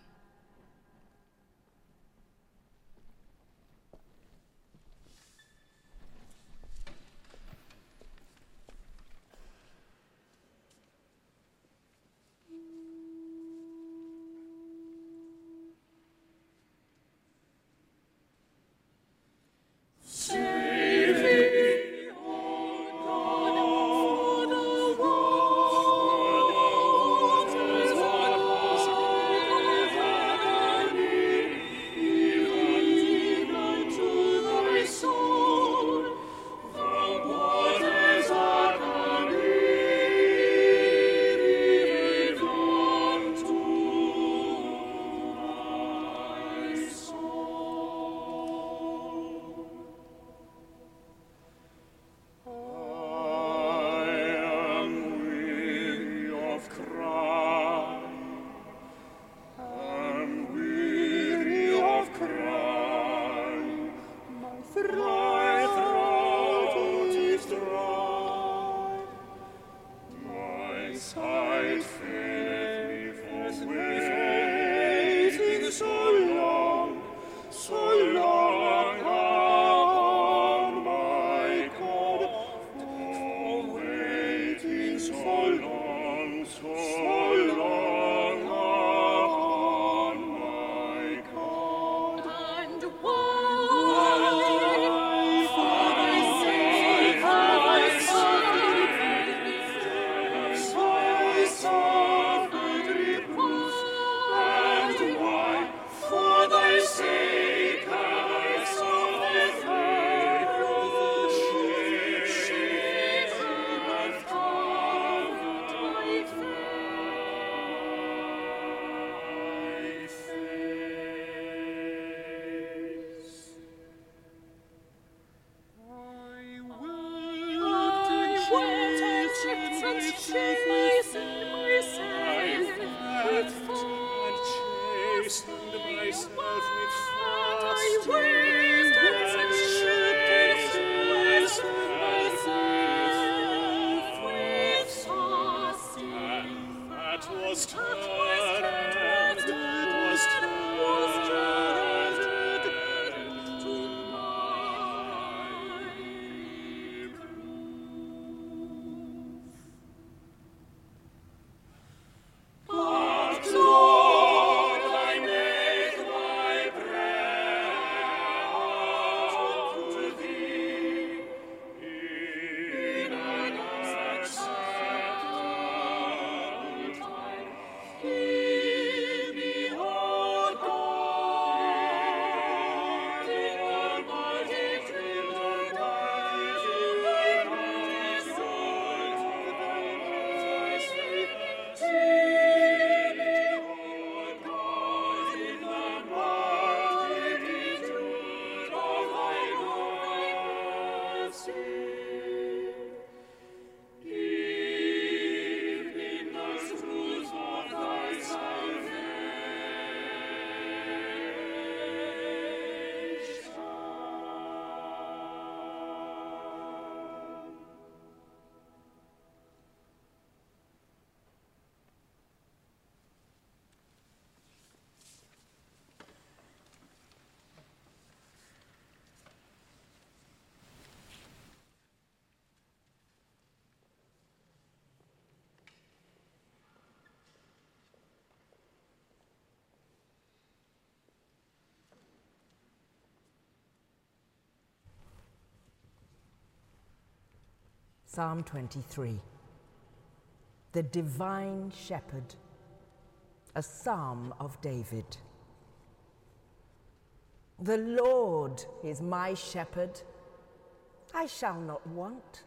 Sure.
Psalm 23 The Divine Shepherd, a psalm of David. The Lord is my shepherd, I shall not want.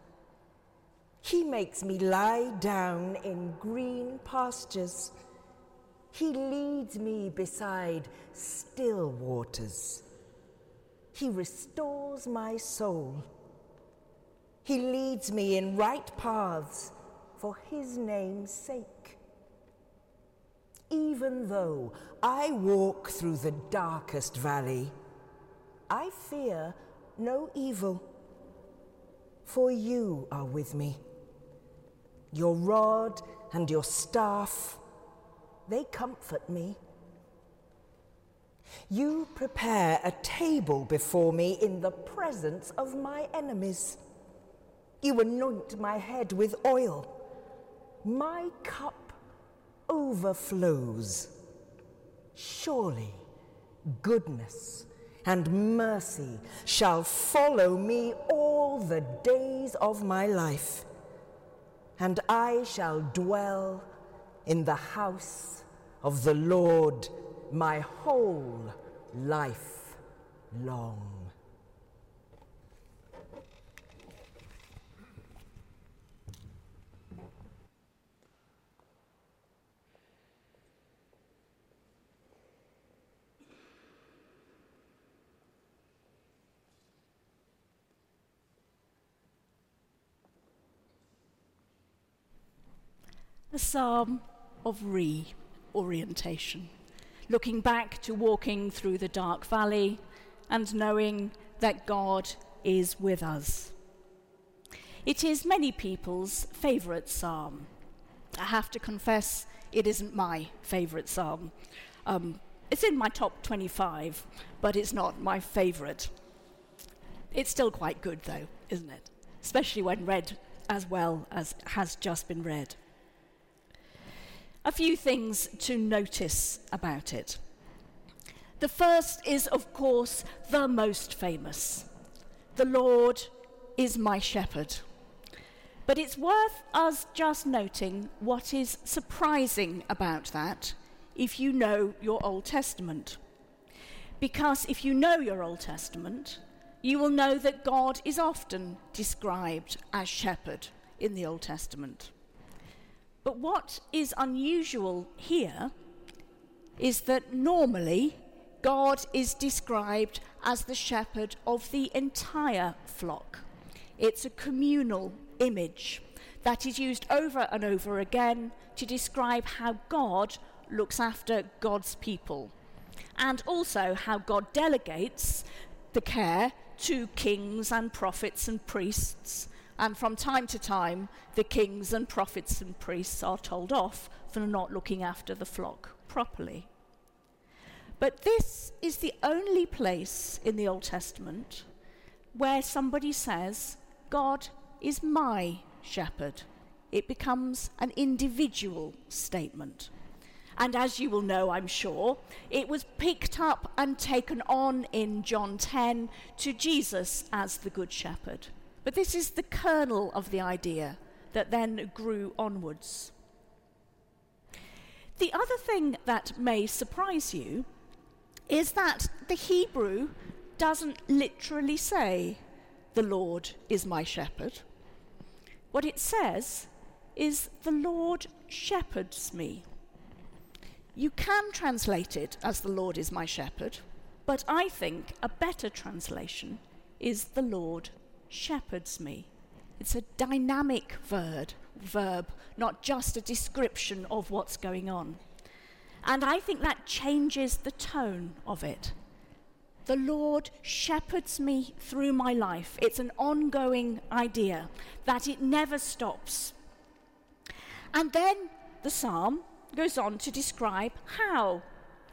He makes me lie down in green pastures. He leads me beside still waters. He restores my soul. He leads me in right paths for his name's sake. Even though I walk through the darkest valley, I fear no evil, for you are with me. Your rod and your staff, they comfort me. You prepare a table before me in the presence of my enemies. You anoint my head with oil. My cup overflows. Surely goodness and mercy shall follow me all the days of my life, and I shall dwell in the house of the Lord my whole life long.
A psalm of reorientation, looking back to walking through the dark valley and knowing that God is with us. It is many people's favourite psalm. I have to confess, it isn't my favourite psalm. Um, it's in my top 25, but it's not my favourite. It's still quite good, though, isn't it? Especially when read as well as has just been read a few things to notice about it. The first is, of course, the most famous The Lord is my shepherd. But it's worth us just noting what is surprising about that if you know your Old Testament. Because if you know your Old Testament, you will know that God is often described as shepherd in the Old Testament. But what is unusual here is that normally God is described as the shepherd of the entire flock. It's a communal image that is used over and over again to describe how God looks after God's people and also how God delegates the care to kings and prophets and priests and from time to time, the kings and prophets and priests are told off for not looking after the flock properly. But this is the only place in the Old Testament where somebody says, God is my shepherd. It becomes an individual statement. And as you will know, I'm sure, it was picked up and taken on in John 10 to Jesus as the Good Shepherd. But this is the kernel of the idea that then grew onwards. The other thing that may surprise you is that the Hebrew doesn't literally say, The Lord is my shepherd. What it says is, The Lord shepherds me. You can translate it as, The Lord is my shepherd, but I think a better translation is, The Lord shepherds me. It's a dynamic verb, verb, not just a description of what's going on. And I think that changes the tone of it. The Lord shepherds me through my life. It's an ongoing idea that it never stops. And then the psalm goes on to describe how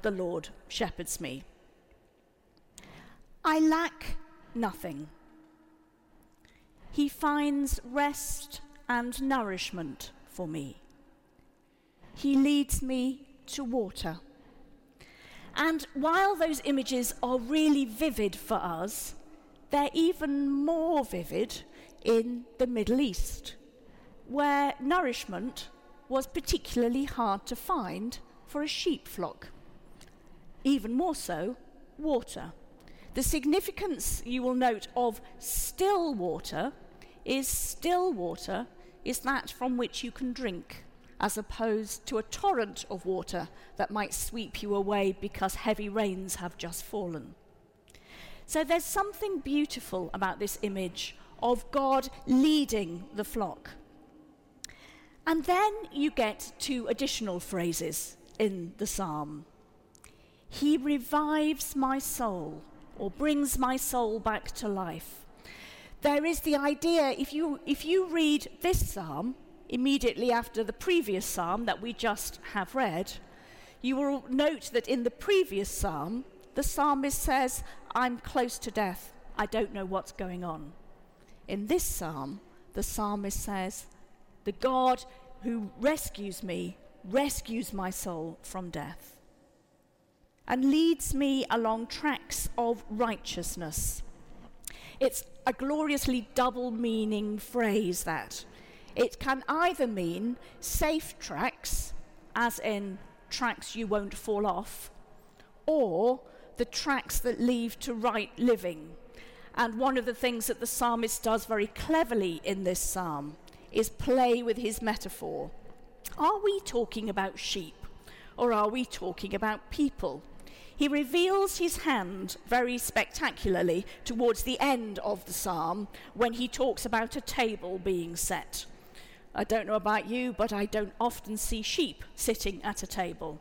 the Lord shepherds me. I lack nothing. He finds rest and nourishment for me. He leads me to water. And while those images are really vivid for us, they're even more vivid in the Middle East, where nourishment was particularly hard to find for a sheep flock. Even more so, water. The significance, you will note, of still water is still water is that from which you can drink, as opposed to a torrent of water that might sweep you away because heavy rains have just fallen. So there's something beautiful about this image of God leading the flock. And then you get two additional phrases in the psalm. He revives my soul, or brings my soul back to life. There is the idea, if you, if you read this psalm immediately after the previous psalm that we just have read, you will note that in the previous psalm, the psalmist says, I'm close to death. I don't know what's going on. In this psalm, the psalmist says, The God who rescues me rescues my soul from death and leads me along tracks of righteousness. It's a gloriously double meaning phrase that. It can either mean safe tracks, as in tracks you won't fall off, or the tracks that lead to right living. And one of the things that the psalmist does very cleverly in this psalm is play with his metaphor. Are we talking about sheep or are we talking about people? He reveals his hand very spectacularly towards the end of the psalm when he talks about a table being set. I don't know about you, but I don't often see sheep sitting at a table.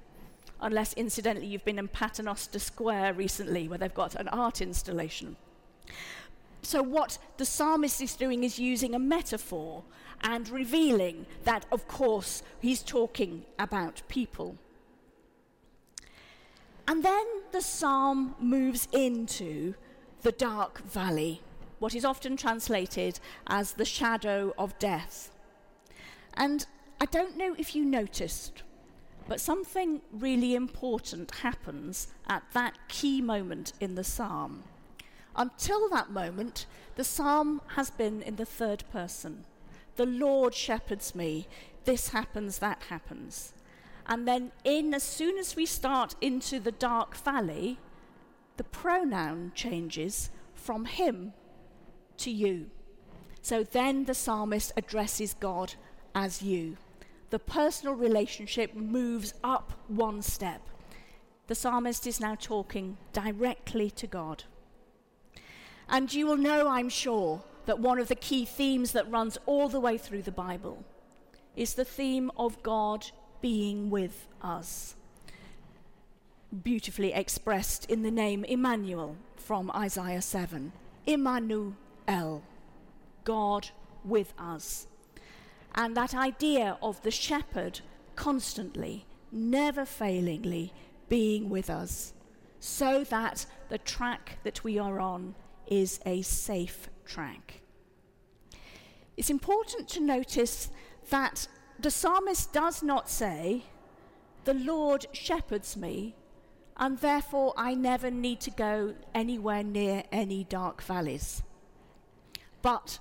Unless, incidentally, you've been in Paternoster Square recently where they've got an art installation. So, what the psalmist is doing is using a metaphor and revealing that, of course, he's talking about people. And then the psalm moves into the dark valley, what is often translated as the shadow of death. And I don't know if you noticed, but something really important happens at that key moment in the psalm. Until that moment, the psalm has been in the third person. The Lord shepherds me. This happens, that happens. And then, in as soon as we start into the dark valley, the pronoun changes from him to you. So then the psalmist addresses God as you. The personal relationship moves up one step. The psalmist is now talking directly to God. And you will know, I'm sure, that one of the key themes that runs all the way through the Bible is the theme of God being with us. Beautifully expressed in the name Emmanuel from Isaiah 7. Emmanuel, God with us. And that idea of the shepherd constantly, never failingly being with us, so that the track that we are on is a safe track. It's important to notice that the psalmist does not say, The Lord shepherds me, and therefore I never need to go anywhere near any dark valleys. But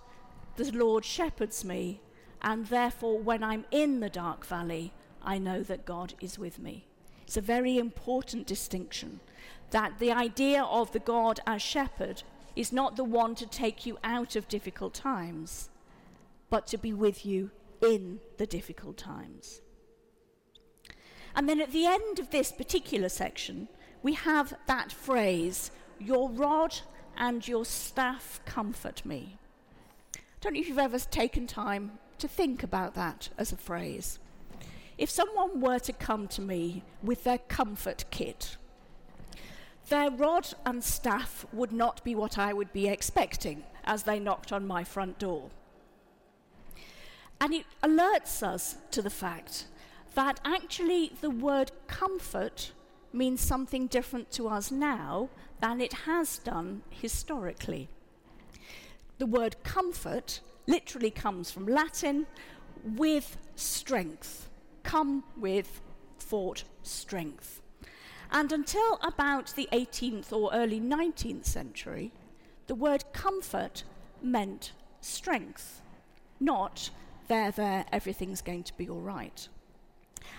the Lord shepherds me, and therefore when I'm in the dark valley, I know that God is with me. It's a very important distinction that the idea of the God as shepherd is not the one to take you out of difficult times, but to be with you in the difficult times. And then at the end of this particular section, we have that phrase, Your rod and your staff comfort me. I don't know if you've ever taken time to think about that as a phrase. If someone were to come to me with their comfort kit, their rod and staff would not be what I would be expecting as they knocked on my front door. And it alerts us to the fact that actually the word comfort means something different to us now than it has done historically. The word comfort literally comes from Latin with strength. Come with fort strength. And until about the 18th or early 19th century, the word comfort meant strength, not there, there, everything's going to be all right.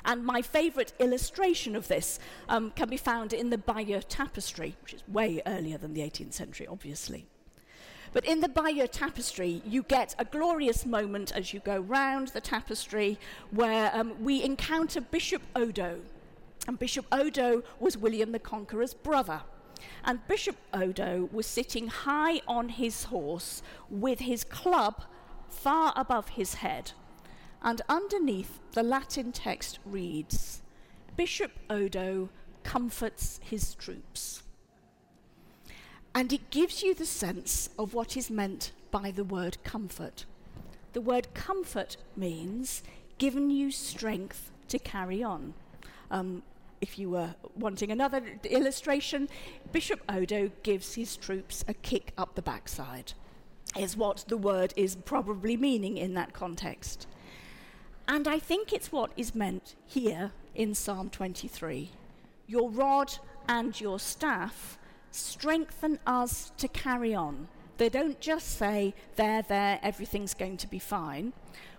And my favourite illustration of this um, can be found in the Bayeux Tapestry, which is way earlier than the 18th century, obviously. But in the Bayeux tapestry, you get a glorious moment as you go round the tapestry where um, we encounter Bishop Odo. And Bishop Odo was William the Conqueror's brother. And Bishop Odo was sitting high on his horse with his club far above his head. And underneath, the Latin text reads Bishop Odo comforts his troops. And it gives you the sense of what is meant by the word comfort. The word comfort means given you strength to carry on. Um, if you were wanting another illustration, Bishop Odo gives his troops a kick up the backside, is what the word is probably meaning in that context. And I think it's what is meant here in Psalm 23. Your rod and your staff strengthen us to carry on. They don't just say, there, there, everything's going to be fine,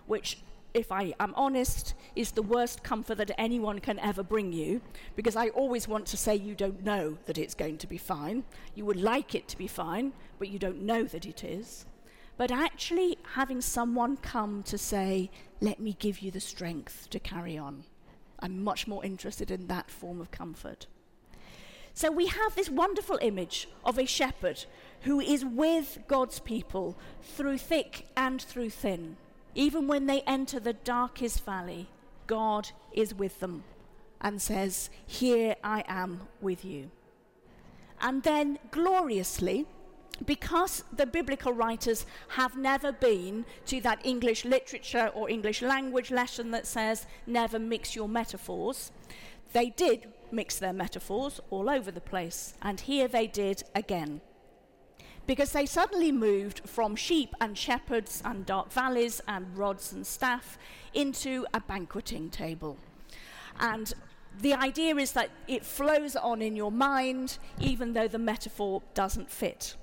which if I am honest, is the worst comfort that anyone can ever bring you, because I always want to say you don't know that it's going to be fine. You would like it to be fine, but you don't know that it is. But actually, having someone come to say, let me give you the strength to carry on, I'm much more interested in that form of comfort. So we have this wonderful image of a shepherd who is with God's people through thick and through thin even when they enter the darkest valley, God is with them and says, Here I am with you. And then, gloriously, because the biblical writers have never been to that English literature or English language lesson that says, never mix your metaphors, they did mix their metaphors all over the place. And here they did again because they suddenly moved from sheep and shepherds and dark valleys and rods and staff into a banqueting table. And the idea is that it flows on in your mind, even though the metaphor doesn't fit.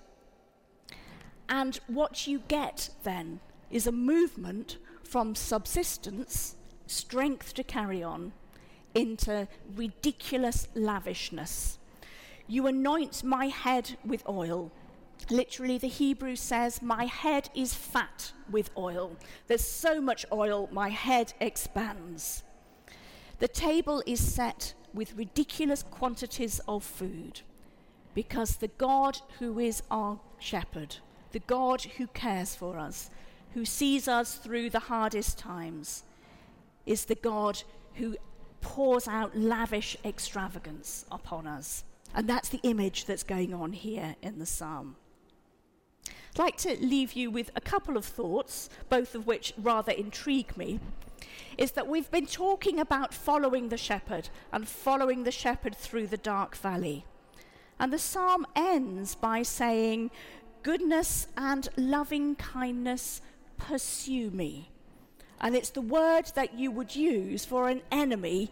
And what you get then is a movement from subsistence, strength to carry on, into ridiculous lavishness. You anoint my head with oil Literally, the Hebrew says, My head is fat with oil. There's so much oil, my head expands. The table is set with ridiculous quantities of food because the God who is our shepherd, the God who cares for us, who sees us through the hardest times, is the God who pours out lavish extravagance upon us. And that's the image that's going on here in the psalm. I'd like to leave you with a couple of thoughts, both of which rather intrigue me. Is that we've been talking about following the shepherd and following the shepherd through the dark valley. And the psalm ends by saying, Goodness and loving kindness pursue me. And it's the word that you would use for an enemy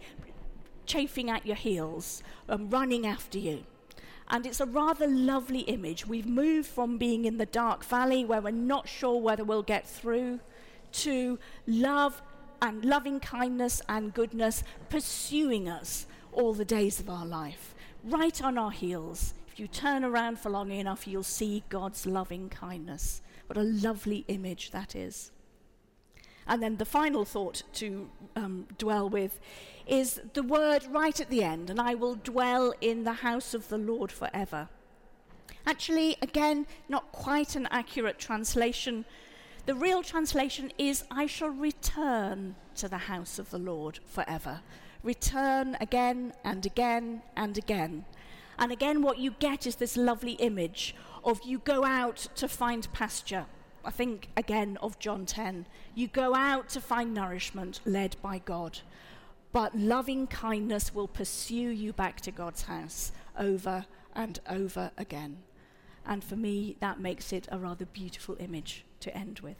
chafing at your heels, and running after you. And it's a rather lovely image. We've moved from being in the dark valley where we're not sure whether we'll get through to love and loving kindness and goodness pursuing us all the days of our life, right on our heels. If you turn around for long enough, you'll see God's loving kindness. What a lovely image that is. And then the final thought to um, dwell with is the word right at the end, and I will dwell in the house of the Lord forever. Actually, again, not quite an accurate translation. The real translation is, I shall return to the house of the Lord forever. Return again and again and again. And again, what you get is this lovely image of you go out to find pasture I think again of John 10. You go out to find nourishment led by God, but loving kindness will pursue you back to God's house over and over again. And for me, that makes it a rather beautiful image to end with.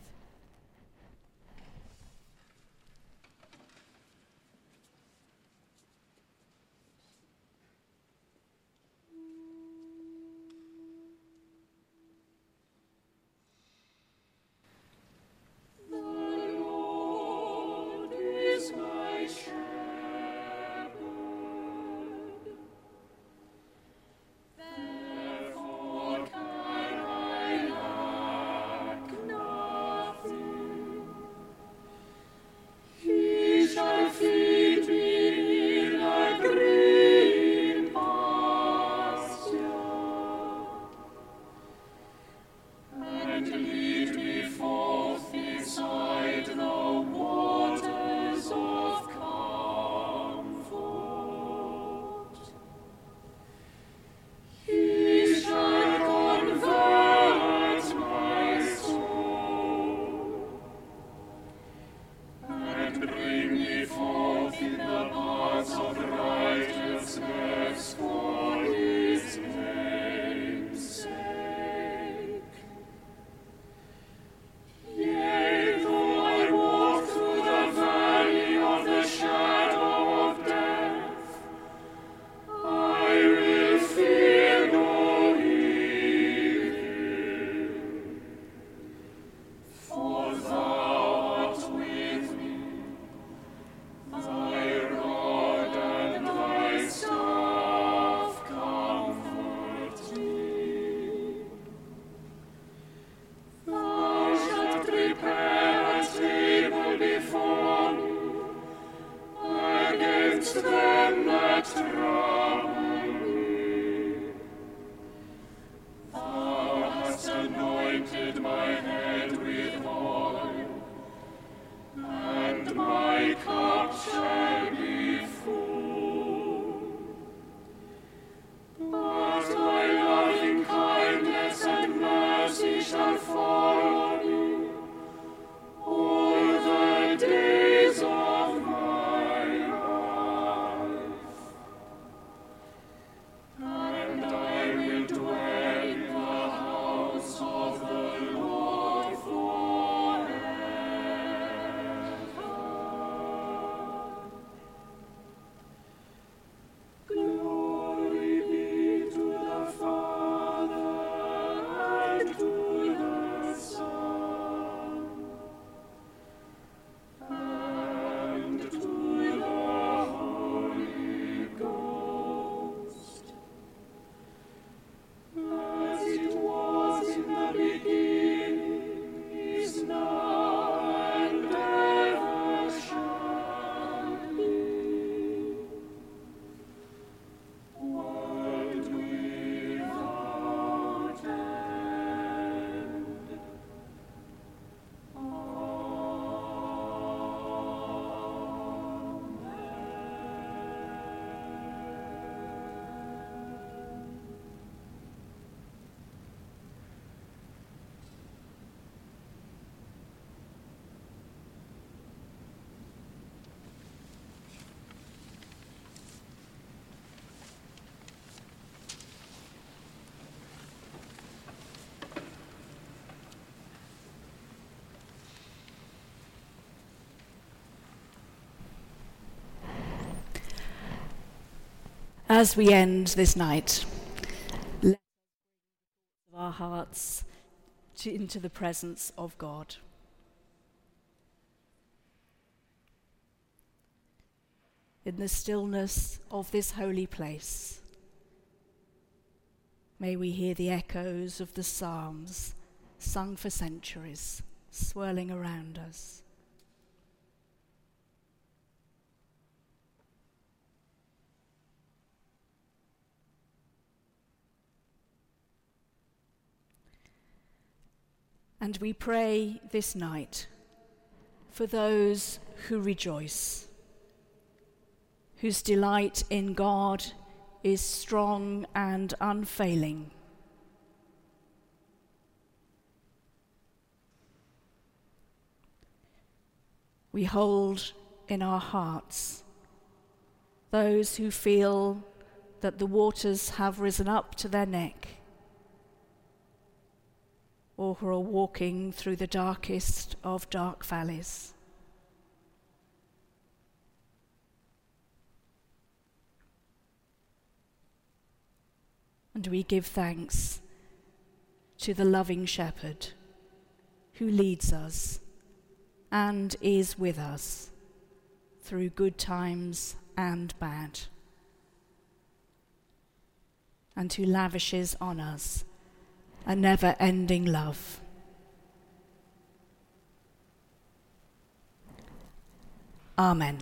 As we end this night, let our hearts to, into the presence of God. In the stillness of this holy place, may we hear the echoes of the Psalms sung for centuries swirling around us. And we pray this night for those who rejoice, whose delight in God is strong and unfailing. We hold in our hearts those who feel that the waters have risen up to their neck or who are walking through the darkest of dark valleys. And we give thanks to the loving shepherd who leads us and is with us through good times and bad, and who lavishes on us a never ending love. Amen.